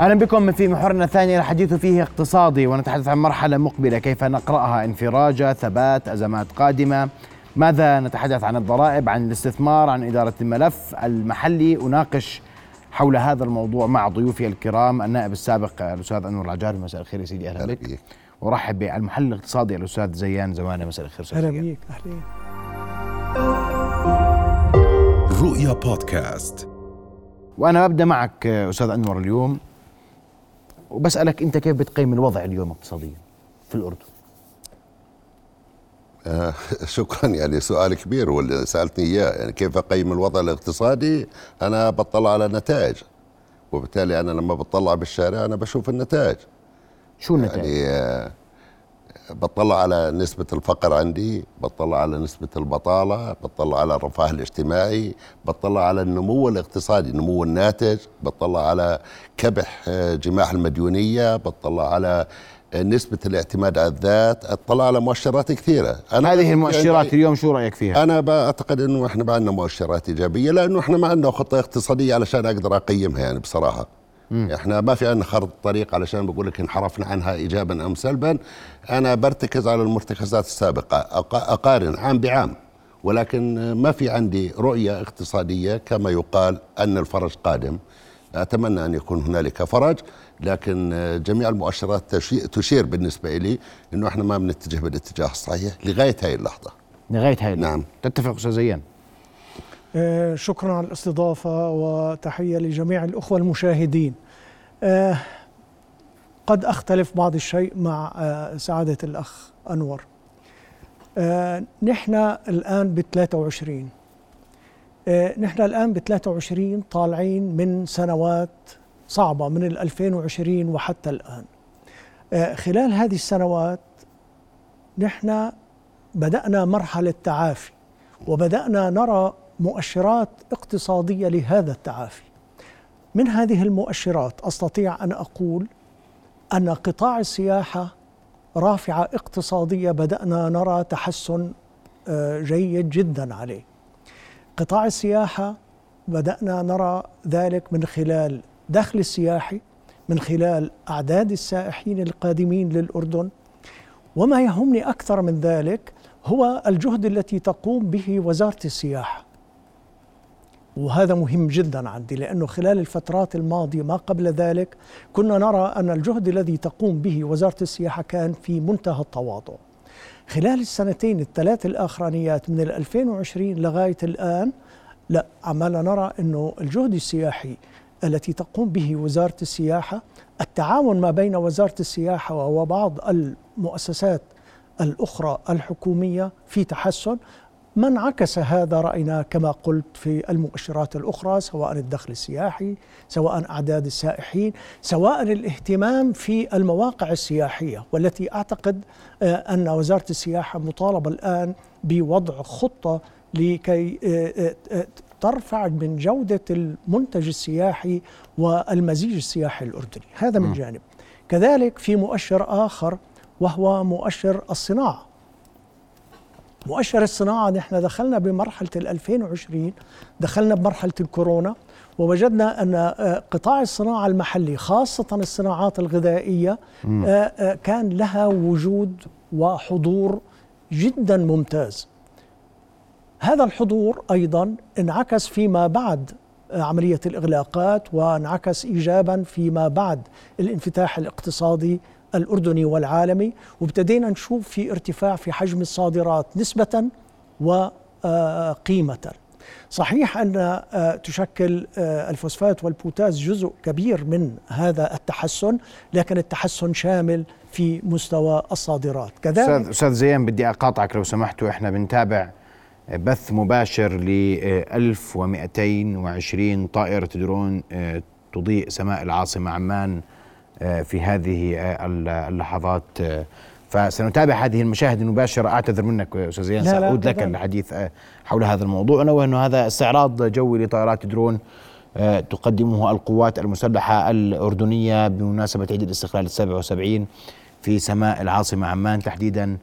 أهلا بكم في محورنا الثاني الحديث فيه اقتصادي ونتحدث عن مرحلة مقبلة كيف نقرأها؟ انفراجه ثبات أزمات قادمة. ماذا نتحدث عن الضرائب عن الاستثمار عن إدارة الملف المحلي؟ أناقش حول هذا الموضوع مع ضيوفي الكرام النائب السابق الأستاذ أنور العجاري مساء الخير يا سيدي أهلا بك. ورحب بالمحلل الاقتصادي الأستاذ زيان. زوانة مساء الخير أهلا بك أهلا رؤيا بودكاست. وأنا ببدا معك أستاذ أنور اليوم. وبسألك أنت كيف بتقيم الوضع اليوم اقتصاديا في الأردن؟ آه شكرا. يعني سؤال كبير واللي سألتني إياه. يعني كيف أقيم الوضع الاقتصادي؟ أنا بطلع على نتائج وبالتالي أنا لما بطلع بالشارع أنا بشوف النتائج. شو النتائج؟ يعني آه بطلع على نسبة الفقر عندي بطلع على نسبة البطالة بطلع على الرفاه الاجتماعي بطلع على النمو الاقتصادي النمو الناتج بطلع على كبح آه، جماح المديونية بطلع على آه، نسبة الاعتماد على الذات اطلع على مؤشرات كثيرة أنا هذه المؤشرات يعني اليوم شو رأيك فيها؟ أنا بعتقد أنه إحنا ما عندنا مؤشرات إيجابية لأنه إحنا ما عندنا خطة اقتصادية علشان أقدر أقيمها يعني بصراحة مم. إحنا ما في عندنا خرط طريق علشان بقول لك انحرفنا عنها ايجابا أم سلبا. أنا برتكز على المرتكزات السابقة أقارن عام بعام ولكن ما في عندي رؤية اقتصادية كما يقال أن الفرج قادم. أتمنى أن يكون هنالك فرج لكن جميع المؤشرات تشير بالنسبة لي إنه إحنا ما بنتجه بالاتجاه الصحيح لغاية هذه اللحظة. لغاية هذه نعم. تتفق أستاذ زيان شكرا على الاستضافة وتحية لجميع الأخوة المشاهدين. آه، قد أختلف بعض الشيء مع آه، سعادة الأخ أنور. نحن الآن ب 23 نحن الآن ب 23 طالعين من سنوات صعبة من ال 2020 وحتى الآن. خلال هذه السنوات نحن بدأنا مرحلة تعافي وبدأنا نرى مؤشرات اقتصادية لهذا التعافي. من هذه المؤشرات أستطيع أن أقول أن قطاع السياحة رافعة اقتصادية بدأنا نرى تحسن آه، جيد جدا عليه. قطاع السياحة بدأنا نرى ذلك من خلال دخل السياحي من خلال أعداد السائحين القادمين للأردن. وما يهمني أكثر من ذلك هو الجهد التي تقوم به وزارة السياحة. وهذا مهم جدا عندي لأنه خلال الفترات الماضية ما قبل ذلك كنا نرى أن الجهد الذي تقوم به وزارة السياحة كان في منتهى التواضع. خلال السنتين الثلاث الأخرانيات من 2020 لغاية الآن لا عمالنا نرى أنه الجهد السياحي التي تقوم به وزارة السياحة التعاون ما بين وزارة السياحة وبعض المؤسسات الأخرى الحكومية في تحسن ما انعكس هذا رأينا كما قلت في المؤشرات الأخرى سواء الدخل السياحي سواء أعداد السائحين سواء الاهتمام في المواقع السياحية والتي أعتقد آه، أن وزارة السياحة مطالبة الآن بوضع خطة لكي آه، آه، ترفع من جودة المنتج السياحي والمزيج السياحي الأردني. هذا من جانب. كذلك في مؤشر آخر وهو مؤشر الصناعة. مؤشر الصناعة نحن دخلنا بمرحلة ال 2020 دخلنا بمرحلة الكورونا ووجدنا أن آه، قطاع الصناعة المحلي خاصة الصناعات الغذائية آه، آه، كان لها وجود وحضور جدا ممتاز. هذا الحضور أيضا انعكس فيما بعد عملية الإغلاقات وانعكس إيجابا فيما بعد الانفتاح الاقتصادي الأردني والعالمي وابتدينا نشوف في ارتفاع في حجم الصادرات نسبة وقيمة صحيح أن آه، تشكل آه، الفوسفات والبوتاس جزء كبير من هذا التحسن لكن التحسن شامل في مستوى الصادرات. كذلك أستاذ زيان بدي أقاطعك لو سمحتوا إحنا بنتابع بث مباشر ل 1220 طائرة درون آه، تضيء سماء العاصمة عمان آه، في هذه آه، اللحظات. آه، فسنتابع هذه المشاهد المباشرة. أعتذر منك أستاذ زيان سأعود لك الحديث حول هذا الموضوع. أنه أنه هذا استعراض جوي لطائرات درون تقدمه القوات المسلحة الأردنية بمناسبة عيد الاستقلال السابع وسبعين في سماء العاصمة عمان تحديدا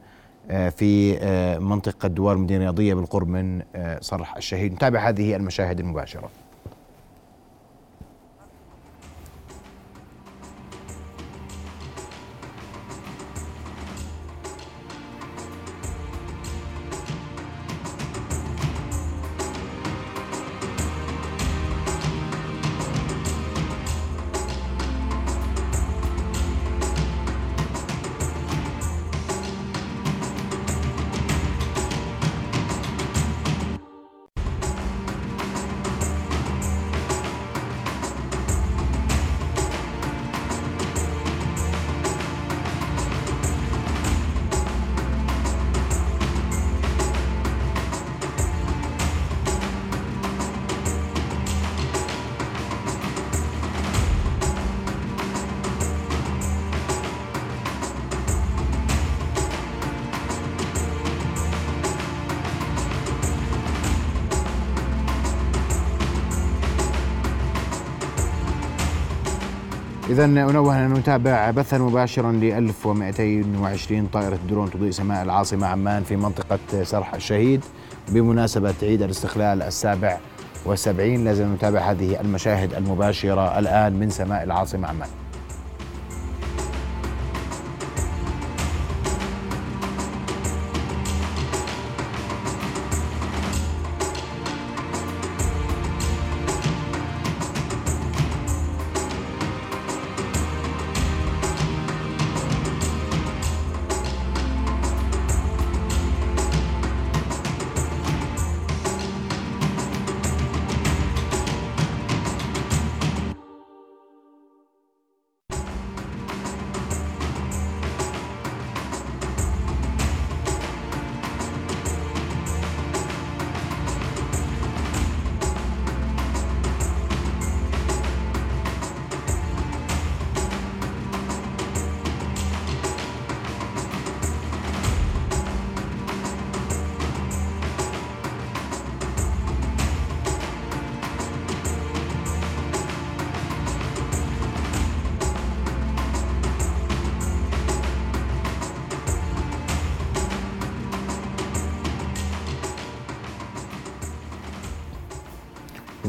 في منطقة دوار المدينة الرياضية بالقرب من صرح الشهيد. نتابع هذه المشاهد المباشرة. إذا أنوه أن نتابع بثا مباشرا ل 1220 طائرة درون تضيء سماء العاصمة عمان في منطقة سرح الشهيد بمناسبة عيد الاستقلال السابع والسبعين. لازم نتابع هذه المشاهد المباشرة الآن من سماء العاصمة عمان.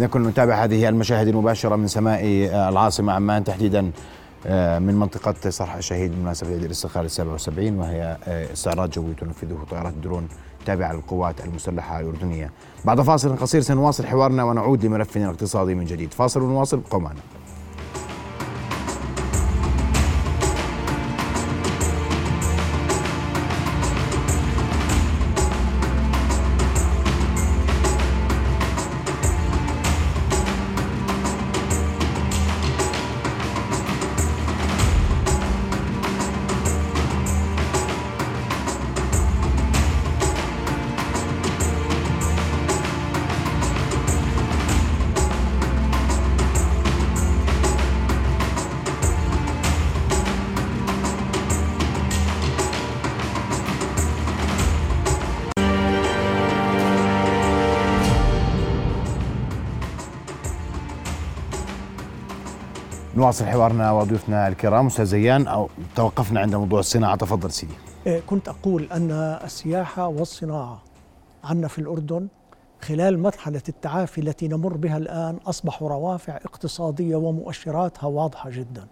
كنا نتابع هذه المشاهد المباشرة من سماء آه، العاصمة عمان تحديدا آه، من منطقة صرح الشهيد بمناسبة عيد الاستقلال السابع والسبعين وهي آه، استعراض جوي تنفذه طائرات درون تابعة للقوات المسلحة الأردنية. بعد فاصل قصير سنواصل حوارنا ونعود لملفنا الاقتصادي من جديد. فاصل ونواصل ابقوا نواصل حوارنا وضيوفنا الكرام. أستاذ زيان أو توقفنا عند موضوع الصناعة. تفضل سيدي. إيه، كنت أقول أن السياحة والصناعة عندنا في الأردن خلال مرحلة التعافي التي نمر بها الآن اصبحوا روافع اقتصادية ومؤشراتها واضحة جدا.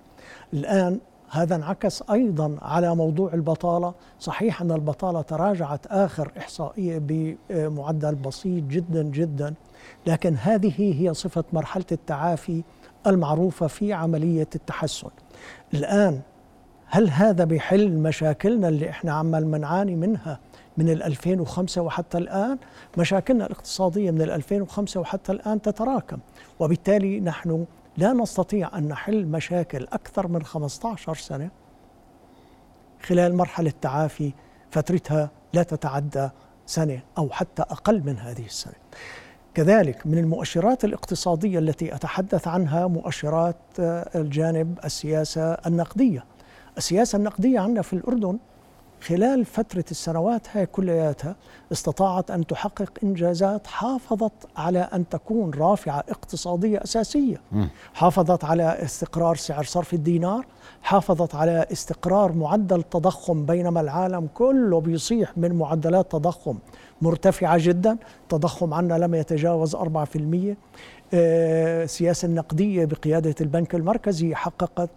الآن هذا انعكس أيضا على موضوع البطالة، صحيح أن البطالة تراجعت آخر إحصائية بمعدل بسيط جدا جدا، لكن هذه هي صفة مرحلة التعافي المعروفة في عملية التحسن. الآن هل هذا بيحل مشاكلنا اللي إحنا عمال منعاني منها من 2005 وحتى الآن؟ مشاكلنا الاقتصادية من 2005 وحتى الآن تتراكم وبالتالي نحن لا نستطيع أن نحل مشاكل أكثر من 15 سنة. خلال مرحلة تعافي فترتها لا تتعدى سنة أو حتى أقل من هذه السنة. كذلك من المؤشرات الاقتصادية التي أتحدث عنها مؤشرات آه، الجانب السياسة النقدية. السياسة النقدية عندنا في الأردن خلال فترة السنوات هاي كلياتها استطاعت أن تحقق إنجازات حافظت على أن تكون رافعة اقتصادية أساسية. حافظت على استقرار سعر صرف الدينار حافظت على استقرار معدل تضخم بينما العالم كله بيصيح من معدلات تضخم. مرتفعة جدا تضخم عنا لم يتجاوز 4% السياسة آه، النقدية بقيادة البنك المركزي حققت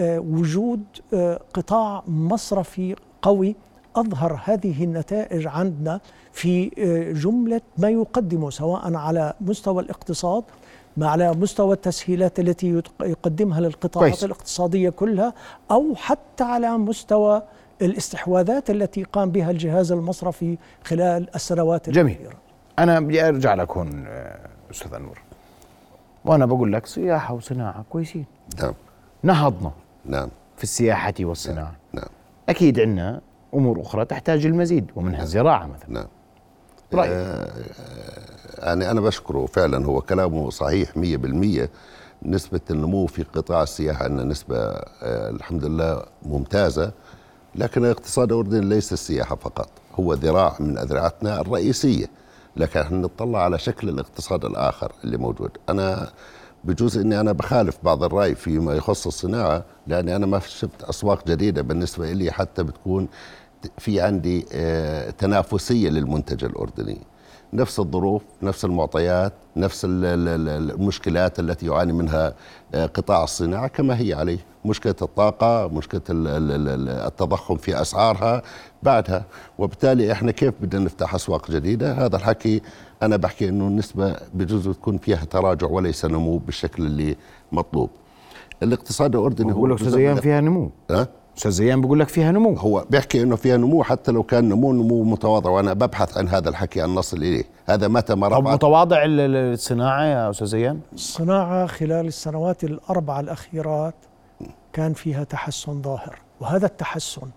آه، وجود آه، قطاع مصرفي قوي أظهر هذه النتائج عندنا في جملة ما يقدمه سواء على مستوى الاقتصاد ما على مستوى التسهيلات التي يقدمها للقطاعات كويس. الاقتصادية كلها أو حتى على مستوى الاستحواذات التي قام بها الجهاز المصرفي خلال السنوات جميل. الأخيرة. أنا بدي أرجع لك هون آه، أستاذ أنور. وأنا بقول لك سياحة وصناعة كويسين. نعم. نهضنا نعم. في السياحة والصناعة. نعم. أكيد عندنا أمور أخرى تحتاج المزيد ومنها نعم. الزراعة مثلا. نعم. رأيك؟ آه يعني أنا بشكره فعلا هو كلامه صحيح مية بالمية. نسبة النمو في قطاع السياحة عندنا نسبة آه الحمد لله ممتازة. لكن الاقتصاد الأردني ليس السياحة فقط هو ذراع من أذرعتنا الرئيسية لكن إحنا نطلع على شكل الاقتصاد الآخر اللي موجود؟ أنا بجوز إني أنا بخالف بعض الرأي فيما يخص الصناعة لأني أنا ما شفت أسواق جديدة بالنسبة لي حتى بتكون في عندي آه، تنافسية للمنتج الأردني. نفس الظروف نفس المعطيات نفس المشكلات التي يعاني منها آه، قطاع الصناعة كما هي عليه. مشكلة الطاقة مشكلة التضخم في أسعارها بعدها. وبالتالي إحنا كيف بدنا نفتح أسواق جديدة؟ هذا الحكي أنا بحكي إنه النسبة بجوز تكون فيها تراجع وليس نمو بالشكل اللي مطلوب. الاقتصاد الأردني هو زيان فيها نمو. أه؟ أستاذ زيان بيقول لك فيها نمو. هو بيحكي إنه فيها نمو حتى لو كان نمو نمو متواضع. وأنا ببحث عن هذا الحكي ان نصل إليه. هذا متى ما طب متواضع الصناعة يا أستاذ زيان؟ الصناعة خلال السنوات الأربعة الأخيرات كان فيها تحسن ظاهر. وهذا التحسن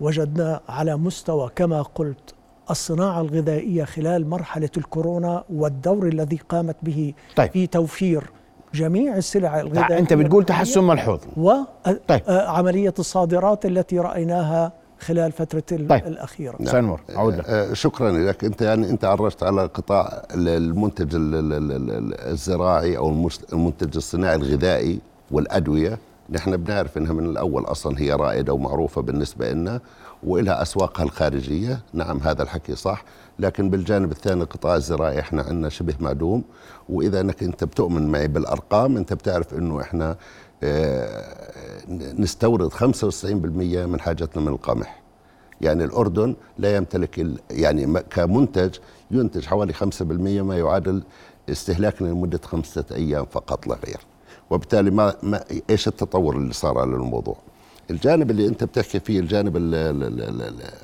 وجدنا على مستوى كما قلت الصناعة الغذائية خلال مرحلة الكورونا والدور الذي قامت به طيب. في توفير جميع السلع الغذائية أنت بتقول تحسن ملحوظ وعملية طيب. الصادرات التي رأيناها خلال فترة طيب. الأخيرة نعم. سنور. آه، شكرا لك أنت يعني أنت عرجت على قطاع المنتج الزراعي أو المنتج الصناعي الغذائي والأدوية نحن بنعرف إنها من الأول أصلا هي رائدة ومعروفة بالنسبة لنا وإلها أسواقها الخارجية، نعم هذا الحكي صح، لكن بالجانب الثاني القطاع الزراعي إحنا عندنا شبه معدوم وإذا إنك أنت بتؤمن معي بالأرقام أنت بتعرف إنه إحنا آه نستورد 95% من حاجتنا من القمح. يعني الأردن لا يمتلك يعني كمنتج ينتج حوالي 5% ما يعادل استهلاكنا لمدة خمسة أيام فقط لا غير. وبالتالي ما, ما إيش التطور اللي صار على الموضوع الجانب اللي أنت بتحكي فيه الجانب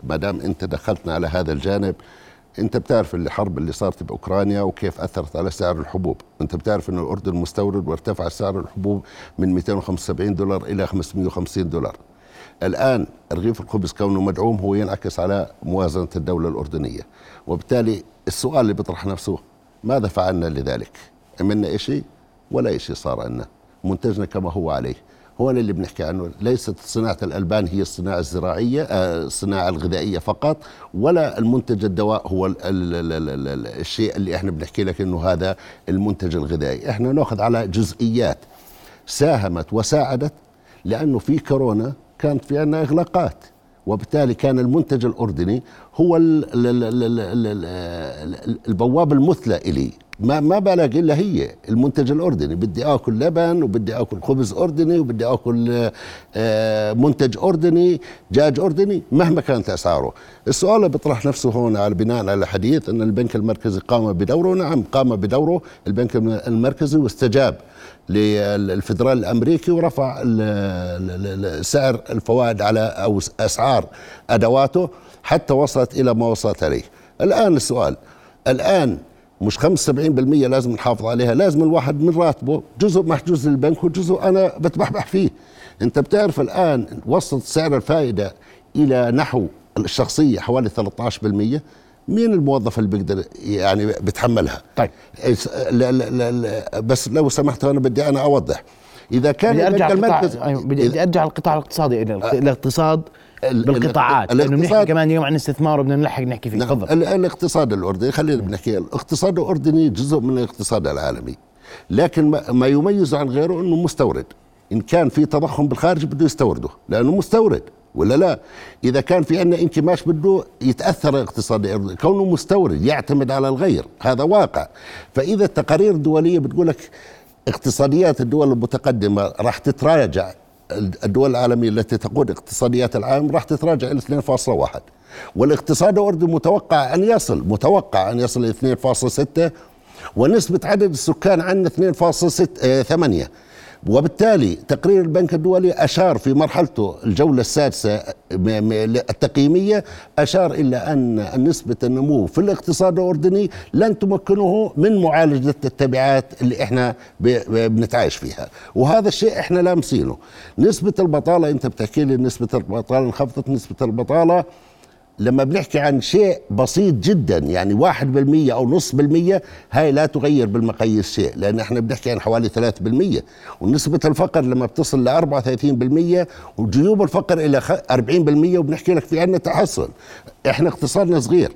ما دام أنت دخلتنا على هذا الجانب انت بتعرف الحرب اللي صارت بأوكرانيا وكيف أثرت على سعر الحبوب. انت بتعرف إنه الأردن مستورد وارتفع سعر الحبوب من 275 دولار إلى 550 دولار. الآن رغيف الخبز كونه مدعوم هو ينعكس على موازنة الدولة الأردنية. وبالتالي السؤال اللي بيطرح نفسه ماذا فعلنا لذلك؟ عملنا شيء ولا شيء صار عندنا منتجنا كما هو عليه. هو اللي بنحكي عنه ليست صناعة الألبان هي الصناعة الزراعية آه، الصناعة الغذائية فقط ولا المنتج الدواء هو ال ال ال ال الشيء اللي إحنا بنحكي لك انه هذا المنتج الغذائي إحنا ناخذ على جزئيات ساهمت وساعدت لأنه في كورونا كانت في عندنا إغلاقات وبالتالي كان المنتج الأردني هو البوابة المثلى إلي ما ما بلاقي إلا هي المنتج الأردني. بدي آكل لبن وبدي آكل خبز أردني وبدي آكل آه، منتج أردني دجاج أردني مهما كانت أسعاره. السؤال اللي بيطرح نفسه هون على بناء على الحديث إن البنك المركزي قام بدوره. نعم قام بدوره البنك المركزي واستجاب للفدرال الأمريكي ورفع سعر الفوائد على أو أسعار أدواته حتى وصلت إلى ما وصلت عليه الآن السؤال الآن مش 75% لازم نحافظ عليها لازم الواحد من راتبه جزء محجوز للبنك وجزء أنا بتبحبح فيه. أنت بتعرف الآن وصلت سعر الفائدة إلى نحو الشخصية حوالي 13% مين الموظف اللي بيقدر يعني بتحملها طيب. لا لا لا بس لو سمحت أنا بدي أنا أوضح. إذا كان بدي أرجع المركز أيوة بدي أرجع القطاع الاقتصادي إلى الاقتصاد. بالقطاعات لأنه بنحكي كمان اليوم عن استثمار وبدنا نلحق نحكي فيه. نعم. تفضل. الاقتصاد الأردني خلينا بنحكي الاقتصاد الأردني جزء من الاقتصاد العالمي. لكن ما يميزه عن غيره إنه مستورد. إن كان في تضخم بالخارج بده يستورده. لأنه مستورد ولا لا؟ إذا كان في عندنا انكماش بده يتأثر الاقتصاد كونه مستورد يعتمد على الغير هذا واقع. فإذا التقارير الدولية بتقول لك اقتصاديات الدول المتقدمة راح تتراجع الدول العالمية التي تقود اقتصاديات العالم راح تتراجع إلى 2.1 والاقتصاد الأردني متوقع أن يصل متوقع أن يصل إلى 2.6 ونسبة عدد السكان عندنا 2.8 وبالتالي تقرير البنك الدولي أشار في مرحلته الجولة السادسة التقييمية أشار إلى أن نسبة النمو في الاقتصاد الأردني لن تمكنه من معالجة التبعات اللي إحنا بنتعايش فيها. وهذا الشيء إحنا لامسينه نسبة البطالة أنت بتحكي لي نسبة البطالة انخفضت نسبة البطالة. لما بنحكي عن شيء بسيط جدا يعني واحد بالمية أو نص بالمية هاي لا تغير بالمقاييس شيء لأن إحنا بنحكي عن حوالي ثلاث بالمية. ونسبة الفقر لما بتصل لأربعة وثلاثين بالمية وجيوب الفقر إلى أربعين بالمية وبنحكي لك في عنا تحسن إحنا اقتصادنا صغير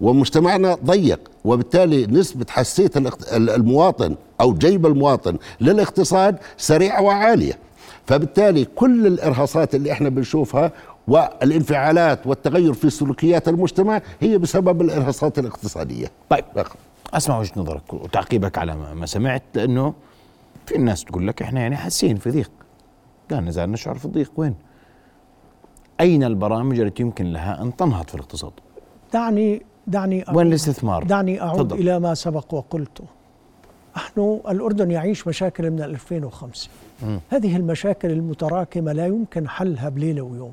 ومجتمعنا ضيق وبالتالي نسبة حساسية المواطن أو جيب المواطن للاقتصاد سريعة وعالية. فبالتالي كل الإرهاصات اللي إحنا بنشوفها والانفعالات والتغير في سلوكيات المجتمع هي بسبب الإرهاصات الاقتصادية. طيب أسمع وجهة نظرك وتعقيبك على ما سمعت لأنه في الناس تقول لك إحنا يعني حاسين في ضيق. لا نزال نشعر في الضيق. وين؟ أين البرامج التي يمكن لها أن تنهض في الاقتصاد؟ دعني دعني وين الاستثمار؟ دعني أعود فضل. إلى ما سبق وقلته نحن الأردن يعيش مشاكل من 2005 م. هذه المشاكل المتراكمة لا يمكن حلها بليلة ويوم.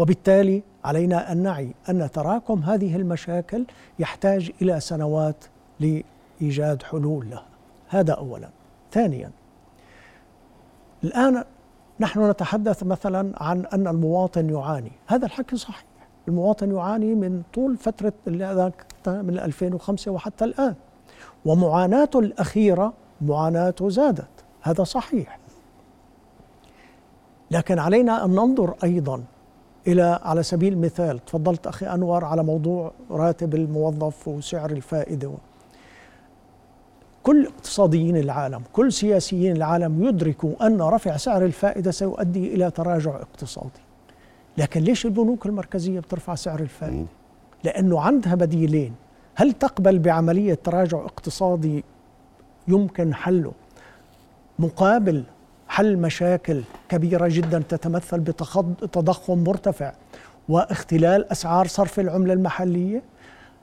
وبالتالي علينا أن نعي أن تراكم هذه المشاكل يحتاج إلى سنوات لإيجاد حلول لها. هذا اولا. ثانيا الآن نحن نتحدث مثلا عن أن المواطن يعاني. هذا الحكي صحيح. المواطن يعاني من طول فترة من 2005 وحتى الآن. ومعاناته الأخيرة معاناته زادت. هذا صحيح. لكن علينا أن ننظر أيضا إلى على سبيل المثال تفضلت أخي أنور على موضوع راتب الموظف وسعر الفائدة. كل اقتصاديين العالم كل سياسيين العالم يدركوا أن رفع سعر الفائدة سيؤدي إلى تراجع اقتصادي. لكن ليش البنوك المركزية بترفع سعر الفائدة؟ لأنه عندها بديلين. هل تقبل بعملية تراجع اقتصادي يمكن حله؟ مقابل حل مشاكل كبيرة جدا تتمثل بتضخم مرتفع واختلال أسعار صرف العملة المحلية.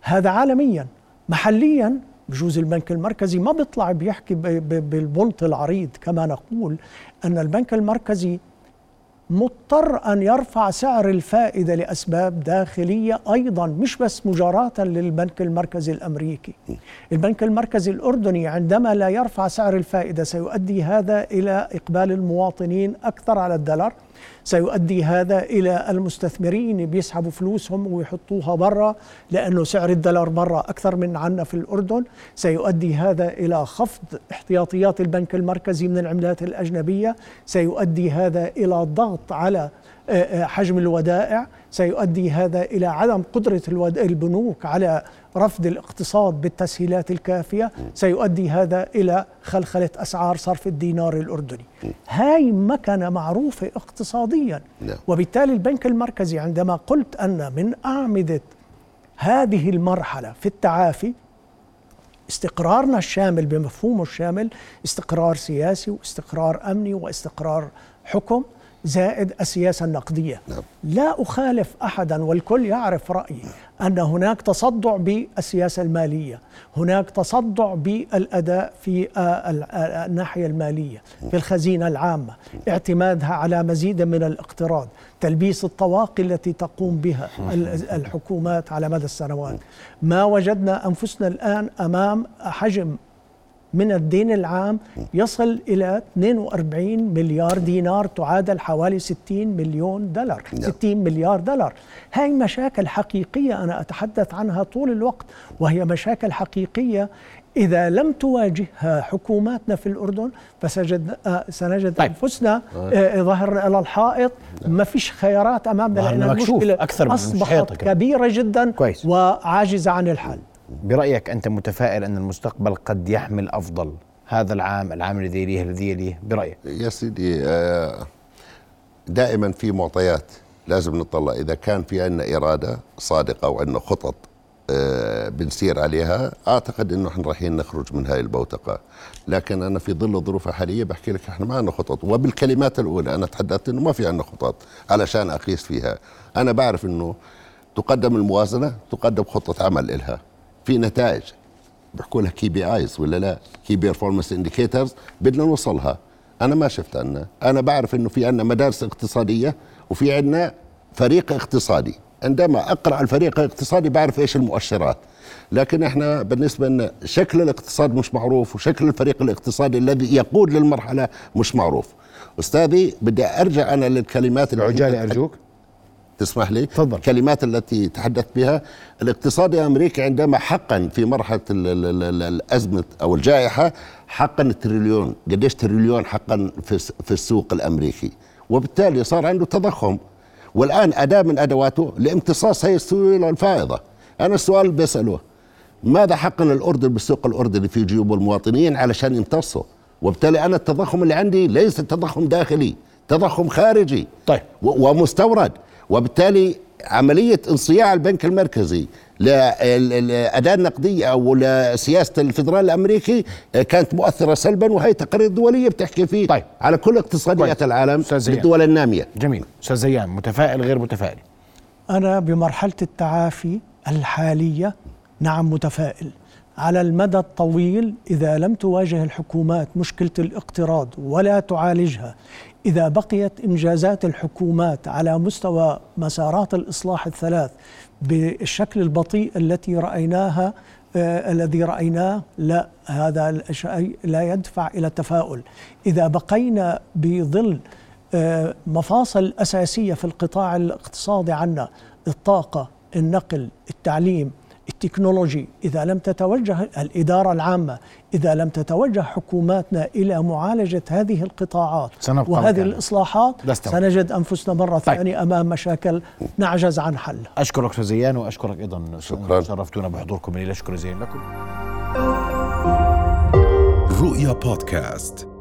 هذا عالميا. محليا بجوز البنك المركزي ما بيطلع بيحكي بالبنط العريض كما نقول أن البنك المركزي مضطر أن يرفع سعر الفائدة لأسباب داخلية أيضا مش بس مجاراه للبنك المركزي الأمريكي. البنك المركزي الأردني عندما لا يرفع سعر الفائدة سيؤدي هذا إلى إقبال المواطنين أكثر على الدولار سيؤدي هذا إلى المستثمرين بيسحبوا فلوسهم ويحطوها برا لأنه سعر الدولار برا أكثر من عنا في الأردن. سيؤدي هذا إلى خفض احتياطيات البنك المركزي من العملات الأجنبية. سيؤدي هذا إلى الضغط على حجم الودائع سيؤدي هذا إلى عدم قدرة البنوك على رفض الاقتصاد بالتسهيلات الكافية. سيؤدي هذا إلى خلخلة أسعار صرف الدينار الأردني. هاي مكنة معروفة اقتصاديا. نعم. وبالتالي البنك المركزي عندما قلت أن من أعمدة هذه المرحلة في التعافي استقرارنا الشامل بمفهومه الشامل استقرار سياسي واستقرار أمني واستقرار حكم زائد السياسة النقدية نعم. لا أخالف أحدا والكل يعرف رأيي أن هناك تصدع بالسياسة المالية هناك تصدع بالأداء في آه، آه، الناحية المالية في الخزينة العامة اعتمادها على مزيد من الاقتراض تلبيس الطواقي التي تقوم بها الحكومات على مدى السنوات ما وجدنا أنفسنا الآن أمام حجم من الدين العام يصل إلى 42 مليار دينار تعادل حوالي 60 مليون دولار 60 نعم. مليار دولار هاي مشاكل حقيقية أنا أتحدث عنها طول الوقت وهي مشاكل حقيقية إذا لم تواجهها حكوماتنا في الأردن فسجد آه، سنجد طيب. أنفسنا آه، ظهرنا على الحائط ما فيش خيارات أمامنا لأن المشكلة أكثر أصبحت كبيرة جدا كويس. وعاجزة عن الحل برأيك أنت متفائل أن المستقبل قد يحمل أفضل؟ هذا العام العام الذي يليه الذي يليه برأيك؟ يا سيدي آه، دائما في معطيات لازم نطلع. إذا كان في عندنا إرادة صادقة وعندنا خطط آه، بنسير عليها أعتقد إنه إحنا رايحين نخرج من هاي البوتقة. لكن أنا في ظل الظروف الحاليه بحكي لك إحنا ما عندنا خطط. وبالكلمات الأولى أنا تحدثت إنه ما في عندنا خطط علشان أقيس فيها. أنا بعرف إنه تقدم الموازنة تقدم خطة عمل إلها. في نتائج. بيحكوا لها KPIs ولا لا؟ key performance indicators بدنا نوصلها. أنا ما شفت عنا أنا بعرف إنه في عنا مدارس اقتصادية وفي عنا فريق اقتصادي. عندما أقرأ الفريق الاقتصادي بعرف إيش المؤشرات. لكن إحنا بالنسبة لنا شكل الاقتصاد مش معروف وشكل الفريق الاقتصادي الذي يقود للمرحلة مش معروف. أستاذي بدي أرجع أنا للكلمات العجاله أرجوك. تسمح لي؟ تفضل. الكلمات التي تحدثت بها. الاقتصاد الامريكي عندما حقا في مرحلة الأزمة أو الجائحة حقا التريليون قديش تريليون حقا في في السوق الأمريكي. وبالتالي صار عنده تضخم. والآن أداة من أدواته لامتصاص هي السيولة الفائضة. أنا السؤال اللي بسأله ماذا حقن الأردن بالسوق الأردني في جيوب المواطنين علشان يمتصوا وبالتالي أنا التضخم اللي عندي ليس تضخم داخلي تضخم خارجي. طيب. ومستورد. وبالتالي عملية انصياع البنك المركزي للأداة النقدية أو لسياسة الفدرال الأمريكي كانت مؤثرة سلبا وهي تقارير دولية بتحكي فيه طيب. على كل اقتصاديات طيب. العالم بالدول النامية. جميل. أستاذ زيان متفائل غير متفائل؟ أنا بمرحلة التعافي الحالية نعم متفائل. على المدى الطويل إذا لم تواجه الحكومات مشكلة الاقتراض ولا تعالجها إذا بقيت إنجازات الحكومات على مستوى مسارات الإصلاح الثلاث بالشكل البطيء التي رأيناها آه الذي رأيناه لا هذا الشيء لا يدفع إلى التفاؤل. إذا بقينا بظل آه مفاصل أساسية في القطاع الاقتصادي عنا الطاقة النقل التعليم التكنولوجي. إذا لم تتوجه الإدارة العامة إذا لم تتوجه حكوماتنا إلى معالجة هذه القطاعات وهذه الإصلاحات سنجد أنفسنا مرة طيب. ثانية أمام مشاكل نعجز عن حلها أشكرك زيان وأشكرك أيضا شكرا. شرفتونا بحضوركم إلى أشكر زين لكم. رؤيا بودكاست.